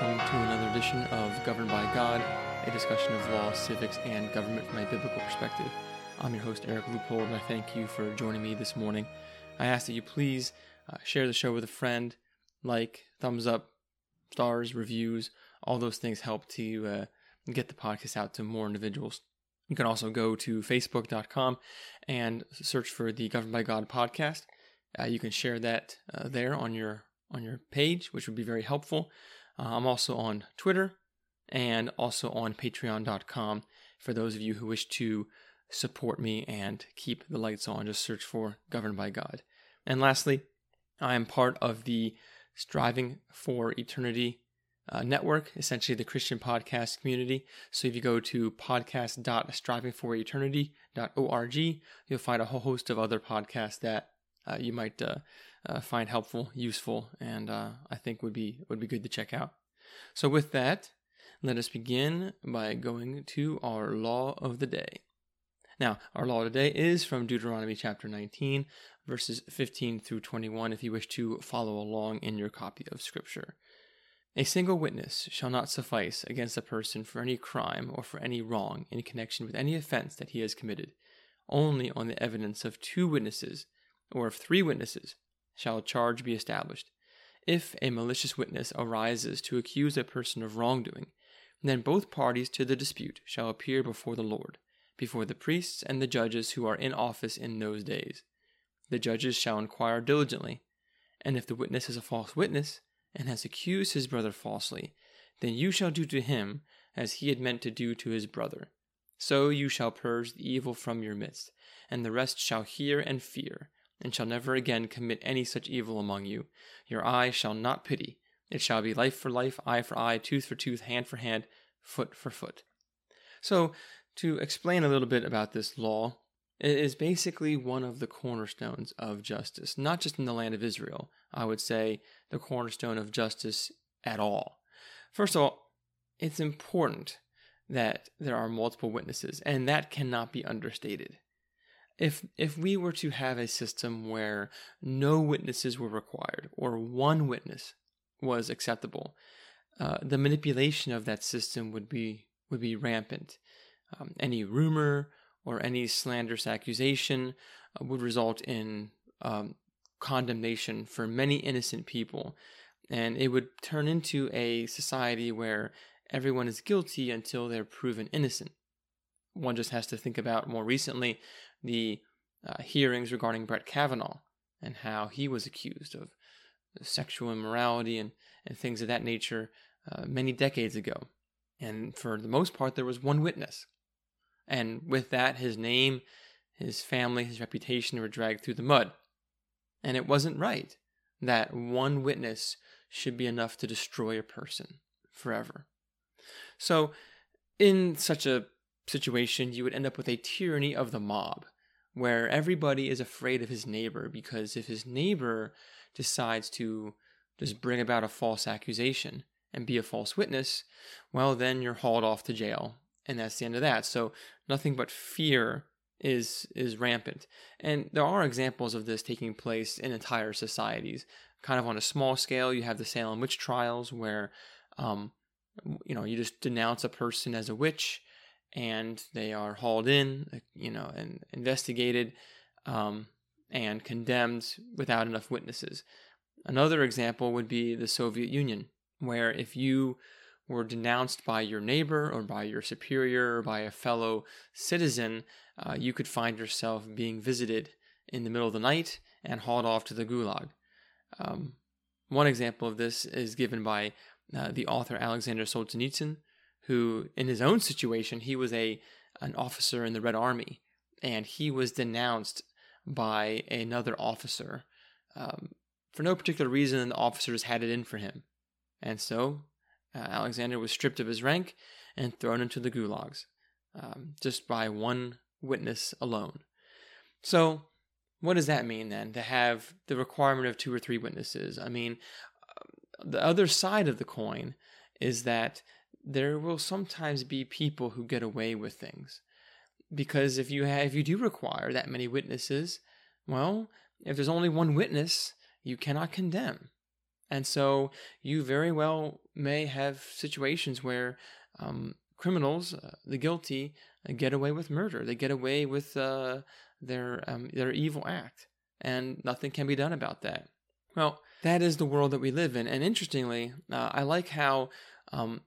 welcome to another edition of Governed by God, a discussion of law, civics, and government from a biblical perspective. I'm your host, Eric Loopold, and I thank you for joining me this morning. I ask that you please uh, share the show with a friend, like, thumbs up, stars, reviews, all those things help to uh, get the podcast out to more individuals. You can also go to facebook.com and search for the Governed by God podcast. Uh, you can share that uh, there on your on your page, which would be very helpful. Uh, I'm also on Twitter and also on patreon.com for those of you who wish to support me and keep the lights on. Just search for Governed by God. And lastly, I am part of the Striving for Eternity uh, network, essentially the Christian podcast community. So if you go to podcast.strivingforeternity.org, you'll find a whole host of other podcasts that uh, you might uh, uh, find helpful, useful, and uh, I think would be would be good to check out. So with that, let us begin by going to our law of the day. Now, our law today is from Deuteronomy chapter 19, verses 15 through 21, if you wish to follow along in your copy of Scripture. A single witness shall not suffice against a person for any crime or for any wrong in connection with any offense that he has committed. Only on the evidence of two witnesses, or of three witnesses, shall a charge be established. If a malicious witness arises to accuse a person of wrongdoing, then both parties to the dispute shall appear before the Lord, before the priests and the judges who are in office in those days. The judges shall inquire diligently, and if the witness is a false witness, and has accused his brother falsely, then you shall do to him as he had meant to do to his brother. So you shall purge the evil from your midst, and the rest shall hear and fear, and shall never again commit any such evil among you. Your eye shall not pity. It shall be life for life, eye for eye, tooth for tooth, hand for hand, foot for foot. So, to explain a little bit about this law, it is basically one of the cornerstones of justice, not just in the land of Israel. I would say the cornerstone of justice at all. First of all, it's important that there are multiple witnesses, and that cannot be understated if if we were to have a system where no witnesses were required or one witness was acceptable, uh, the manipulation of that system would be would be rampant. Um, any rumor or any slanderous accusation uh, would result in um, condemnation for many innocent people, and it would turn into a society where everyone is guilty until they're proven innocent. One just has to think about more recently the uh, hearings regarding Brett Kavanaugh and how he was accused of sexual immorality and, and things of that nature uh, many decades ago. And for the most part, there was one witness. And with that, his name, his family, his reputation were dragged through the mud. And it wasn't right that one witness should be enough to destroy a person forever. So, in such a situation, you would end up with a tyranny of the mob where everybody is afraid of his neighbor because if his neighbor decides to just bring about a false accusation and be a false witness, well, then you're hauled off to jail. And that's the end of that. So nothing but fear is is rampant. And there are examples of this taking place in entire societies. Kind of on a small scale, you have the Salem witch trials where um, you know, you just denounce a person as a witch and they are hauled in, uh, you know, and investigated um, and condemned without enough witnesses. Another example would be the Soviet Union, where if you were denounced by your neighbor or by your superior or by a fellow citizen, uh, you could find yourself being visited in the middle of the night and hauled off to the gulag. Um, one example of this is given by uh, the author Alexander Solzhenitsyn, who, in his own situation, he was a an officer in the Red Army, and he was denounced by another officer um, for no particular reason. The officers had it in for him, and so uh, Alexander was stripped of his rank and thrown into the gulags um, just by one witness alone. So, what does that mean then to have the requirement of two or three witnesses? I mean, uh, the other side of the coin is that there will sometimes be people who get away with things. Because if you have, if you do require that many witnesses, well, if there's only one witness, you cannot condemn. And so you very well may have situations where um, criminals, uh, the guilty, uh, get away with murder. They get away with uh, their um, their evil act, and nothing can be done about that. Well, that is the world that we live in. And interestingly, uh, I like how um,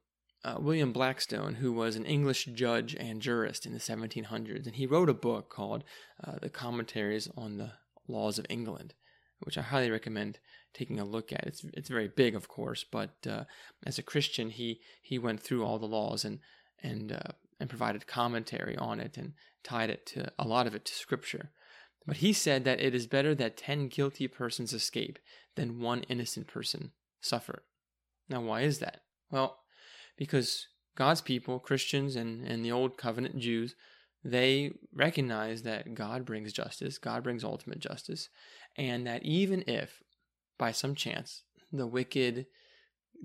uh, William Blackstone, who was an English judge and jurist in the 1700s, and he wrote a book called uh, The Commentaries on the Laws of England, which I highly recommend taking a look at. It's it's very big, of course, but uh, as a Christian, he he went through all the laws and and uh, and provided commentary on it and tied it to a lot of it to Scripture. But he said that it is better that ten guilty persons escape than one innocent person suffer. Now, why is that? Well, because God's people, Christians and, and the Old Covenant Jews, they recognize that God brings justice, God brings ultimate justice, and that even if, by some chance, the wicked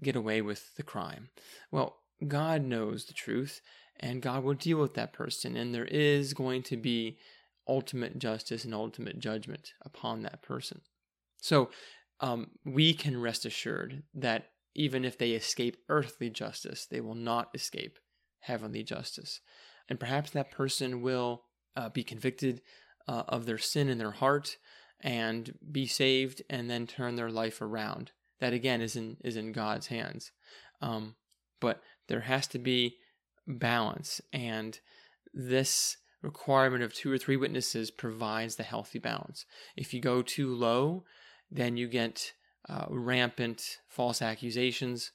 get away with the crime, well, God knows the truth, and God will deal with that person, and there is going to be ultimate justice and ultimate judgment upon that person. So um, we can rest assured that even if they escape earthly justice, they will not escape heavenly justice. And perhaps that person will uh, be convicted uh, of their sin in their heart and be saved and then turn their life around. That again is in is in God's hands. Um, but there has to be balance, and this requirement of two or three witnesses provides the healthy balance. If you go too low, then you get uh, rampant false accusations,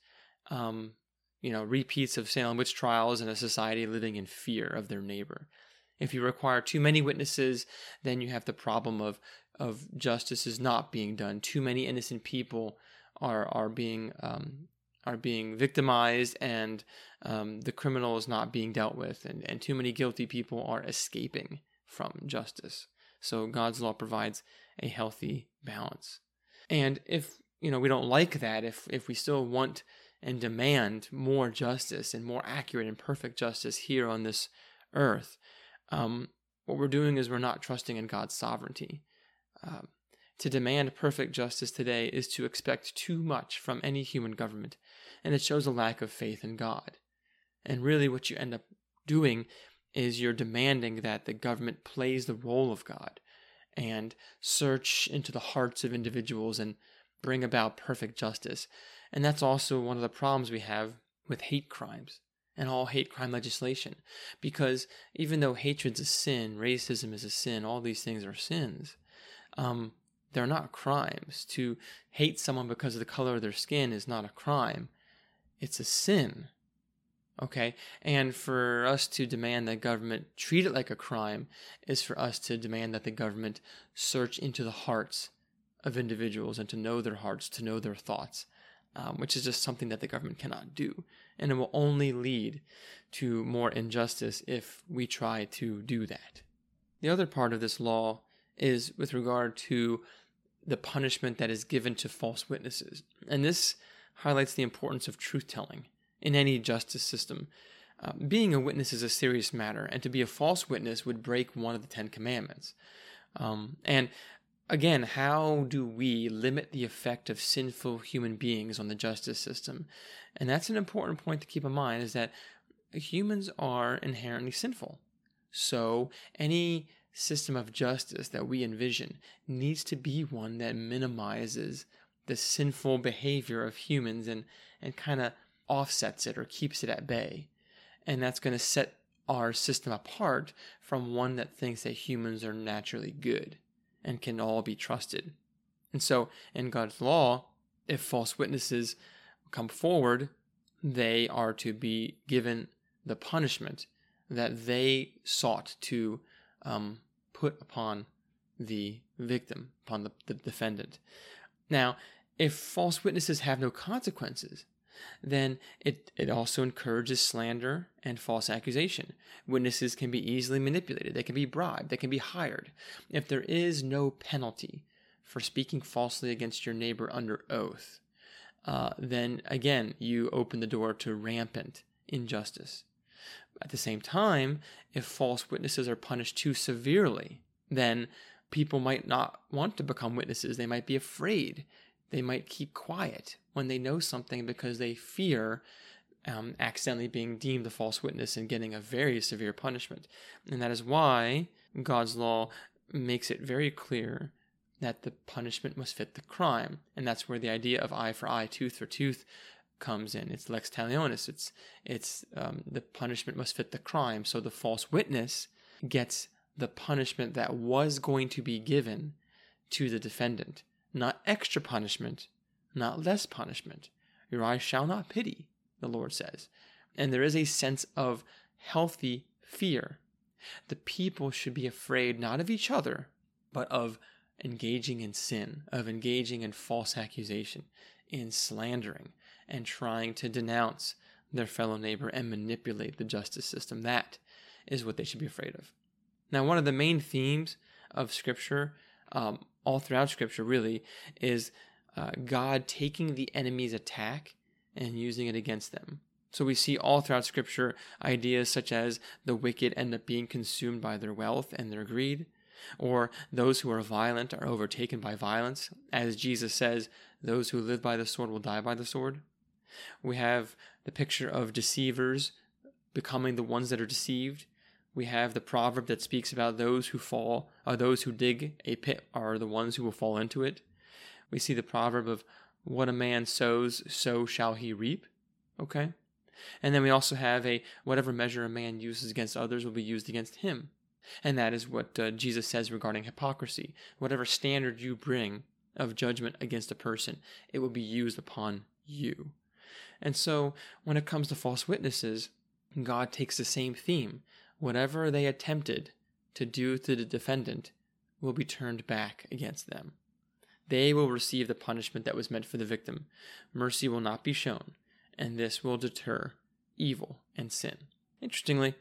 um, you know, repeats of Salem witch trials, and a society living in fear of their neighbor. If you require too many witnesses, then you have the problem of of justice is not being done. Too many innocent people are are being um, are being victimized, and um, the criminal is not being dealt with, and, and too many guilty people are escaping from justice. So God's law provides a healthy balance. And if you know we don't like that, if if we still want and demand more justice and more accurate and perfect justice here on this earth, um, what we're doing is we're not trusting in God's sovereignty. Um, to demand perfect justice today is to expect too much from any human government, and it shows a lack of faith in God. And really, what you end up doing is you're demanding that the government plays the role of God and search into the hearts of individuals and bring about perfect justice. And that's also one of the problems we have with hate crimes and all hate crime legislation. Because even though hatred's a sin, racism is a sin, all these things are sins, um, they're not crimes. To hate someone because of the color of their skin is not a crime, it's a sin. Okay, and for us to demand that government treat it like a crime is for us to demand that the government search into the hearts of individuals and to know their hearts, to know their thoughts, um, which is just something that the government cannot do. And it will only lead to more injustice if we try to do that. The other part of this law is with regard to the punishment that is given to false witnesses. And this highlights the importance of truth telling in any justice system. Uh, being a witness is a serious matter, and to be a false witness would break one of the Ten Commandments. Um, and again, how do we limit the effect of sinful human beings on the justice system? And that's an important point to keep in mind is that humans are inherently sinful. So any system of justice that we envision needs to be one that minimizes the sinful behavior of humans and, and kind of offsets it or keeps it at bay. And that's going to set our system apart from one that thinks that humans are naturally good and can all be trusted. And so, in God's law, if false witnesses come forward, they are to be given the punishment that they sought to um, put upon the victim, upon the, the defendant. Now, if false witnesses have no consequences, then it, it also encourages slander and false accusation. Witnesses can be easily manipulated, they can be bribed, they can be hired. If there is no penalty for speaking falsely against your neighbor under oath, uh, then again, you open the door to rampant injustice. At the same time, if false witnesses are punished too severely, then people might not want to become witnesses. They might be afraid They might keep quiet when they know something because they fear um, accidentally being deemed a false witness and getting a very severe punishment. And that is why God's law makes it very clear that the punishment must fit the crime. And that's where the idea of eye for eye, tooth for tooth comes in. It's lex talionis. It's it's um, the punishment must fit the crime. So the false witness gets the punishment that was going to be given to the defendant, not extra punishment, not less punishment. Your eye shall not pity, the Lord says. And there is a sense of healthy fear. The people should be afraid not of each other, but of engaging in sin, of engaging in false accusation, in slandering, and trying to denounce their fellow neighbor and manipulate the justice system. That is what they should be afraid of. Now, one of the main themes of Scripture, um, all throughout Scripture really, is uh, God taking the enemy's attack and using it against them. So we see all throughout Scripture ideas such as the wicked end up being consumed by their wealth and their greed, or those who are violent are overtaken by violence. As Jesus says, those who live by the sword will die by the sword. We have the picture of deceivers becoming the ones that are deceived. We have the proverb that speaks about those who fall, or those who dig a pit are the ones who will fall into it. We see the proverb of what a man sows, so shall he reap. Okay? And then we also have a whatever measure a man uses against others will be used against him. And that is what uh, Jesus says regarding hypocrisy. Whatever standard you bring of judgment against a person, it will be used upon you. And so when it comes to false witnesses, God takes the same theme. Whatever they attempted to do to the defendant will be turned back against them. They will receive the punishment that was meant for the victim. Mercy will not be shown, and this will deter evil and sin. Interestingly,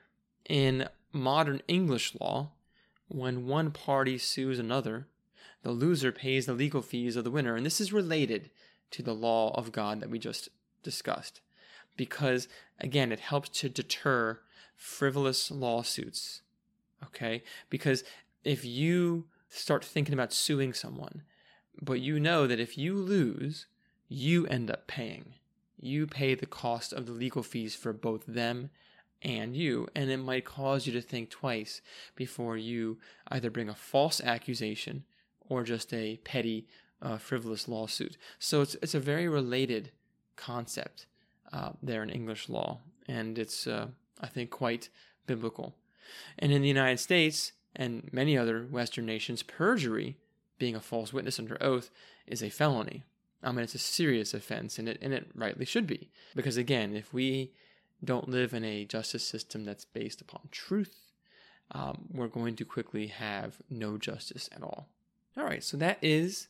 in modern English law, when one party sues another, the loser pays the legal fees of the winner. And this is related to the law of God that we just discussed. Because, again, it helps to deter frivolous lawsuits. Okay? Because if you start thinking about suing someone, but you know that if you lose, you end up paying. You pay the cost of the legal fees for both them and you, and it might cause you to think twice before you either bring a false accusation or just a petty, uh, frivolous lawsuit. So it's it's a very related concept uh, there in English law, and it's uh, I think quite biblical. And in the United States and many other Western nations, perjury, being a false witness under oath, is a felony. I mean, it's a serious offense, and it and it rightly should be because again, if we don't live in a justice system that's based upon truth, um, we're going to quickly have no justice at all. All right, so that is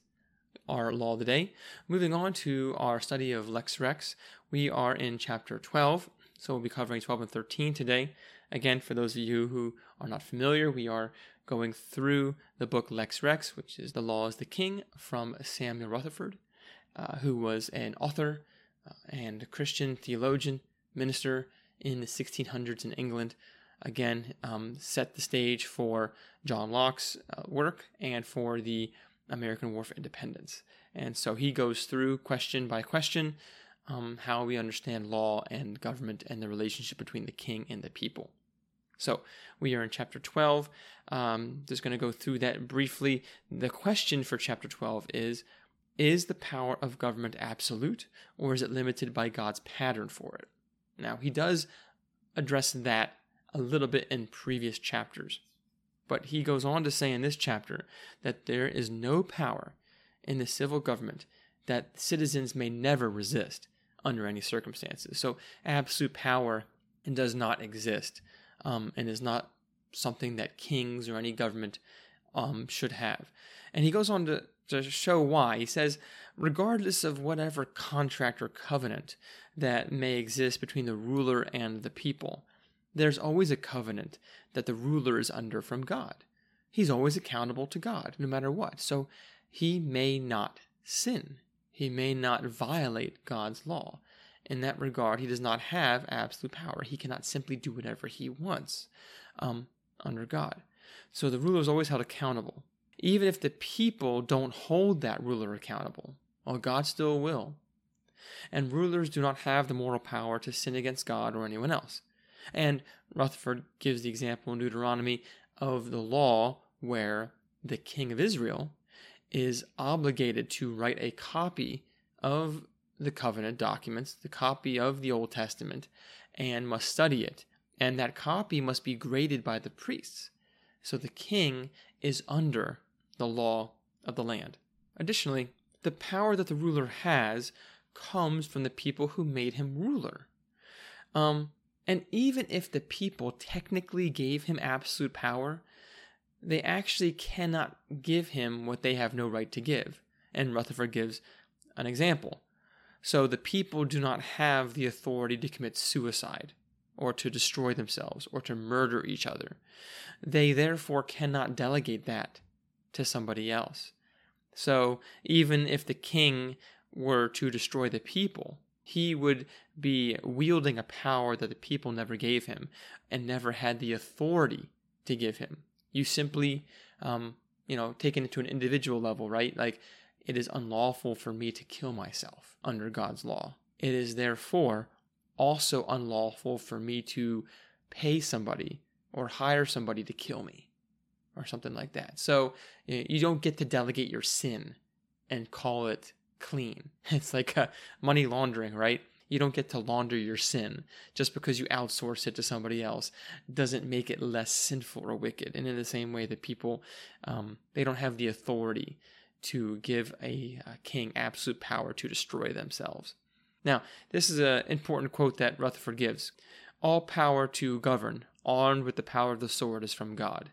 our law of the day. Moving on to our study of Lex Rex, we are in chapter 12, so we'll be covering 12 and 13 today. Again, for those of you who are not familiar, we are going through the book Lex Rex, which is The Law is the King from Samuel Rutherford, uh, who was an author uh, and Christian theologian minister in the 1600s in England. Again, um, set the stage for John Locke's uh, work and for the American War for Independence. And so he goes through question by question um, how we understand law and government and the relationship between the king and the people. So we are in chapter 12. Um, just going to go through that briefly. The question for chapter 12 is Is the power of government absolute, or is it limited by God's pattern for it? Now, he does address that a little bit in previous chapters, but he goes on to say in this chapter that there is no power in the civil government that citizens may never resist under any circumstances. So, absolute power does not exist um, and is not something that kings or any government um, should have. And he goes on to, to show why. He says, regardless of whatever contract or covenant that may exist between the ruler and the people, there's always a covenant that the ruler is under from God. He's always accountable to God, no matter what. So he may not sin. He may not violate God's law. In that regard, he does not have absolute power. He cannot simply do whatever he wants um, under God. So the ruler is always held accountable. Even if the people don't hold that ruler accountable, while God still will. And rulers do not have the moral power to sin against God or anyone else. And Rutherford gives the example in Deuteronomy of the law where the king of Israel is obligated to write a copy of the covenant documents, the copy of the Old Testament, and must study it. And that copy must be graded by the priests. So the king is under the law of the land. Additionally, the power that the ruler has comes from the people who made him ruler. Um, and even if the people technically gave him absolute power, they actually cannot give him what they have no right to give. And Rutherford gives an example. So the people do not have the authority to commit suicide, or to destroy themselves, or to murder each other. They therefore cannot delegate that to somebody else. So even if the king were to destroy the people, he would be wielding a power that the people never gave him and never had the authority to give him. You simply, um, you know, taken it to an individual level, right? Like, it is unlawful for me to kill myself under God's law. It is therefore also unlawful for me to pay somebody or hire somebody to kill me or something like that. So you don't get to delegate your sin and call it clean. It's like money laundering, right? You don't get to launder your sin just because you outsource it to somebody else doesn't make it less sinful or wicked. And in the same way that people, um, they don't have the authority to give a, a king absolute power to destroy themselves. Now, this is an important quote that Rutherford gives. All power to govern, armed with the power of the sword, is from God.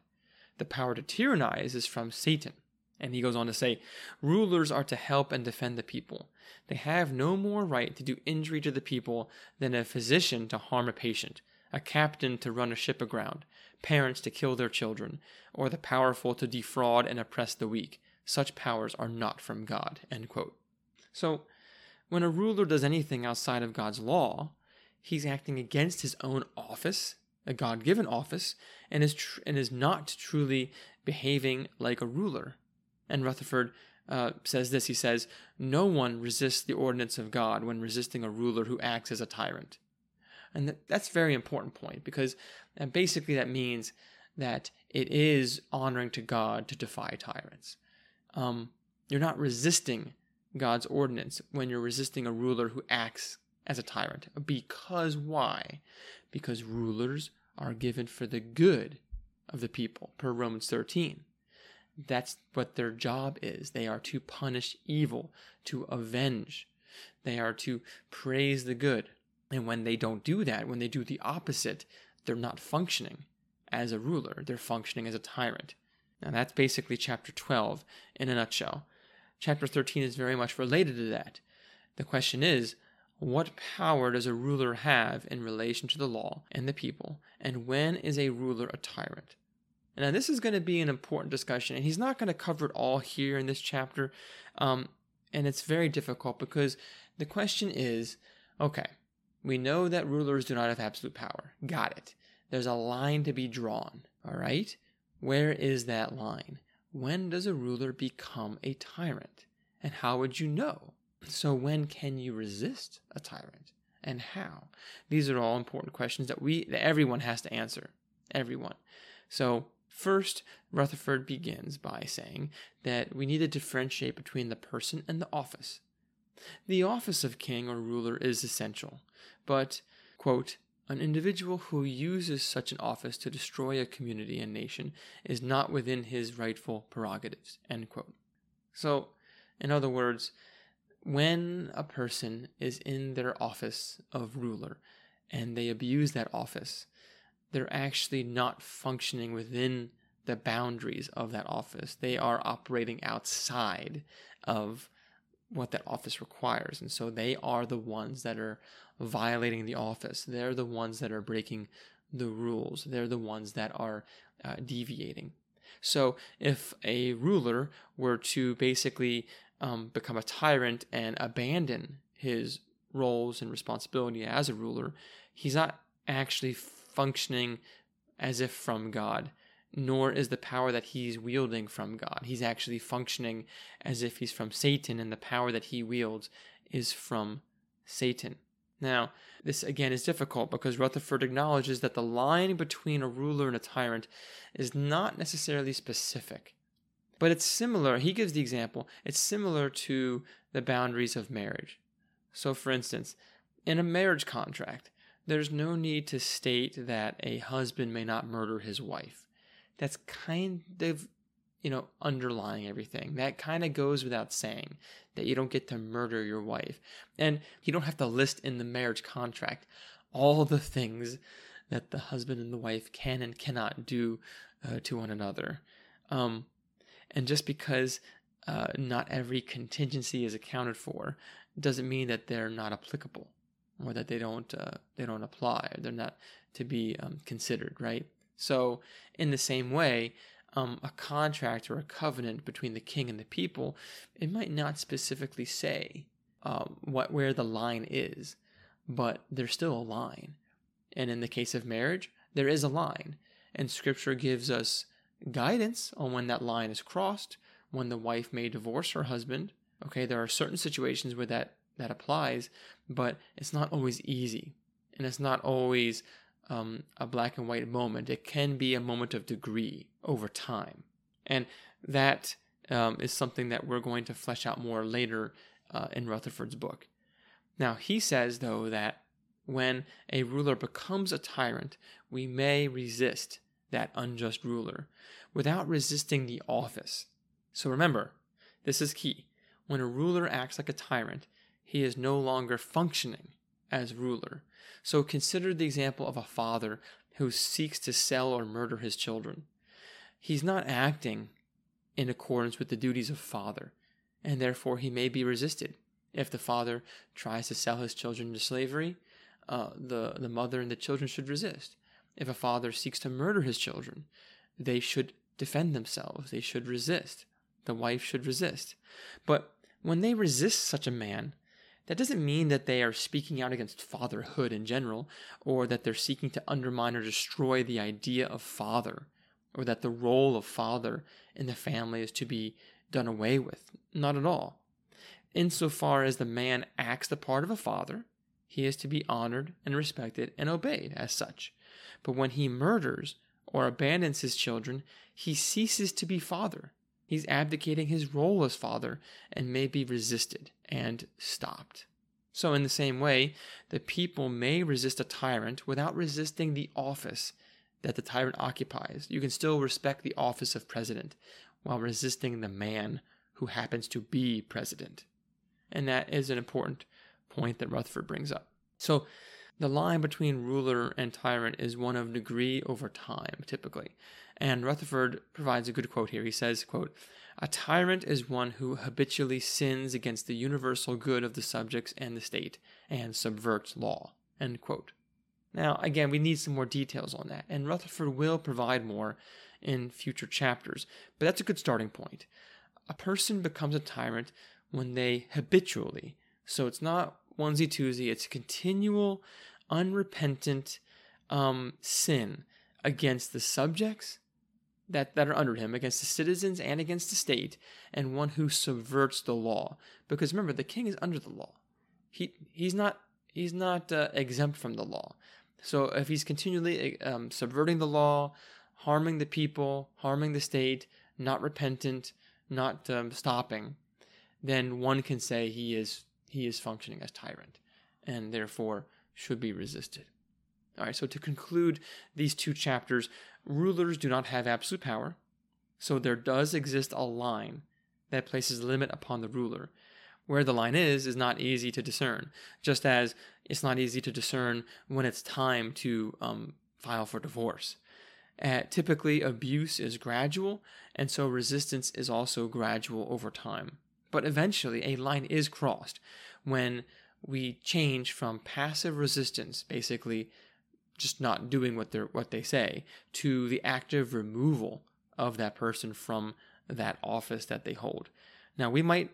The power to tyrannize is from Satan. And he goes on to say, Rulers are to help and defend the people. They have no more right to do injury to the people than a physician to harm a patient, a captain to run a ship aground, parents to kill their children, or the powerful to defraud and oppress the weak. Such powers are not from God. So, when a ruler does anything outside of God's law, he's acting against his own office, a God given office, and is, tr- and is not truly behaving like a ruler. And Rutherford uh, says this he says, No one resists the ordinance of God when resisting a ruler who acts as a tyrant. And th- that's a very important point because uh, basically that means that it is honoring to God to defy tyrants. Um, you're not resisting God's ordinance when you're resisting a ruler who acts as a tyrant. Because why? Because rulers are given for the good of the people, per Romans 13. That's what their job is. They are to punish evil, to avenge. They are to praise the good. And when they don't do that, when they do the opposite, they're not functioning as a ruler, they're functioning as a tyrant. Now, that's basically chapter 12 in a nutshell. Chapter 13 is very much related to that. The question is what power does a ruler have in relation to the law and the people, and when is a ruler a tyrant? Now, this is going to be an important discussion, and he's not going to cover it all here in this chapter. Um, and it's very difficult because the question is okay, we know that rulers do not have absolute power. Got it. There's a line to be drawn. All right? Where is that line? When does a ruler become a tyrant? And how would you know? So, when can you resist a tyrant? And how? These are all important questions that we that everyone has to answer. Everyone. So, First, Rutherford begins by saying that we need to differentiate between the person and the office. The office of king or ruler is essential, but, quote, an individual who uses such an office to destroy a community and nation is not within his rightful prerogatives. So, in other words, when a person is in their office of ruler and they abuse that office, they're actually not functioning within the boundaries of that office. They are operating outside of what that office requires. And so they are the ones that are violating the office. They're the ones that are breaking the rules. They're the ones that are uh, deviating. So if a ruler were to basically um, become a tyrant and abandon his roles and responsibility as a ruler, he's not actually functioning as if from God. Nor is the power that he's wielding from God. He's actually functioning as if he's from Satan, and the power that he wields is from Satan. Now, this again is difficult because Rutherford acknowledges that the line between a ruler and a tyrant is not necessarily specific. But it's similar, he gives the example, it's similar to the boundaries of marriage. So, for instance, in a marriage contract, there's no need to state that a husband may not murder his wife. That's kind of, you know, underlying everything. That kind of goes without saying that you don't get to murder your wife. And you don't have to list in the marriage contract all the things that the husband and the wife can and cannot do uh, to one another. Um, and just because uh, not every contingency is accounted for doesn't mean that they're not applicable or that they don't uh, they don't apply or they're not to be um, considered right so in the same way um, a contract or a covenant between the king and the people it might not specifically say um, what where the line is but there's still a line. And in the case of marriage there is a line. And scripture gives us guidance on when that line is crossed when the wife may divorce her husband. Okay there are certain situations where that that applies, but it's not always easy. And it's not always um, a black and white moment. It can be a moment of degree over time. And that um, is something that we're going to flesh out more later uh, in Rutherford's book. Now, he says, though, that when a ruler becomes a tyrant, we may resist that unjust ruler without resisting the office. So remember, this is key. When a ruler acts like a tyrant, he is no longer functioning as ruler. So consider the example of a father who seeks to sell or murder his children. He's not acting in accordance with the duties of father, and therefore he may be resisted. If the father tries to sell his children into slavery, uh, the, the mother and the children should resist. If a father seeks to murder his children, they should defend themselves. They should resist. The wife should resist. But when they resist such a man, that doesn't mean that they are speaking out against fatherhood in general, or that they're seeking to undermine or destroy the idea of father, or that the role of father in the family is to be done away with. Not at all. Insofar as the man acts the part of a father, he is to be honored and respected and obeyed as such. But when he murders or abandons his children, he ceases to be father He's abdicating his role as father and may be resisted and stopped. So, in the same way, the people may resist a tyrant without resisting the office that the tyrant occupies. You can still respect the office of president while resisting the man who happens to be president. And that is an important point that Rutherford brings up. So, the line between ruler and tyrant is one of degree over time, typically. And Rutherford provides a good quote here. He says, quote, A tyrant is one who habitually sins against the universal good of the subjects and the state and subverts law. End quote. Now, again, we need some more details on that, and Rutherford will provide more in future chapters, but that's a good starting point. A person becomes a tyrant when they habitually, so it's not onesie twosie, it's a continual, unrepentant um, sin against the subjects that, that are under him, against the citizens and against the state, and one who subverts the law. Because remember, the king is under the law. He he's not he's not uh, exempt from the law. So if he's continually um, subverting the law, harming the people, harming the state, not repentant, not um, stopping, then one can say he is he is functioning as tyrant, and therefore should be resisted. All right. So to conclude these two chapters, rulers do not have absolute power, so there does exist a line that places a limit upon the ruler. Where the line is, is not easy to discern, just as it's not easy to discern when it's time to um, file for divorce. Uh, typically, abuse is gradual, and so resistance is also gradual over time. But eventually, a line is crossed when we change from passive resistance, basically just not doing what they what they say to the active removal of that person from that office that they hold. Now we might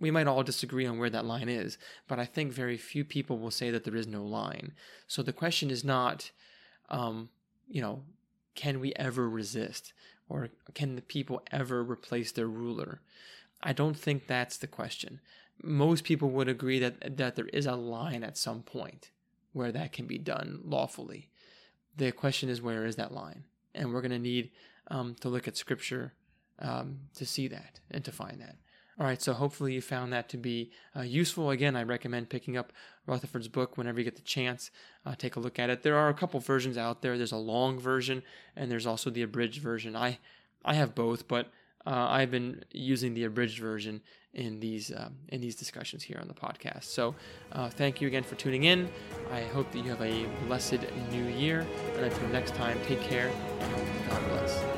we might all disagree on where that line is, but I think very few people will say that there is no line. So the question is not, um, you know, can we ever resist? Or can the people ever replace their ruler? I don't think that's the question. Most people would agree that, that there is a line at some point where that can be done lawfully. The question is, where is that line? And we're going to need um, to look at scripture um, to see that and to find that. All right, so hopefully you found that to be uh, useful. Again, I recommend picking up Rutherford's book whenever you get the chance. Uh, take a look at it. There are a couple versions out there. There's a long version, and there's also the abridged version. I I have both, but uh, I've been using the abridged version in these um, in these discussions here on the podcast. So, uh, thank you again for tuning in. I hope that you have a blessed new year, and until next time, take care and God bless.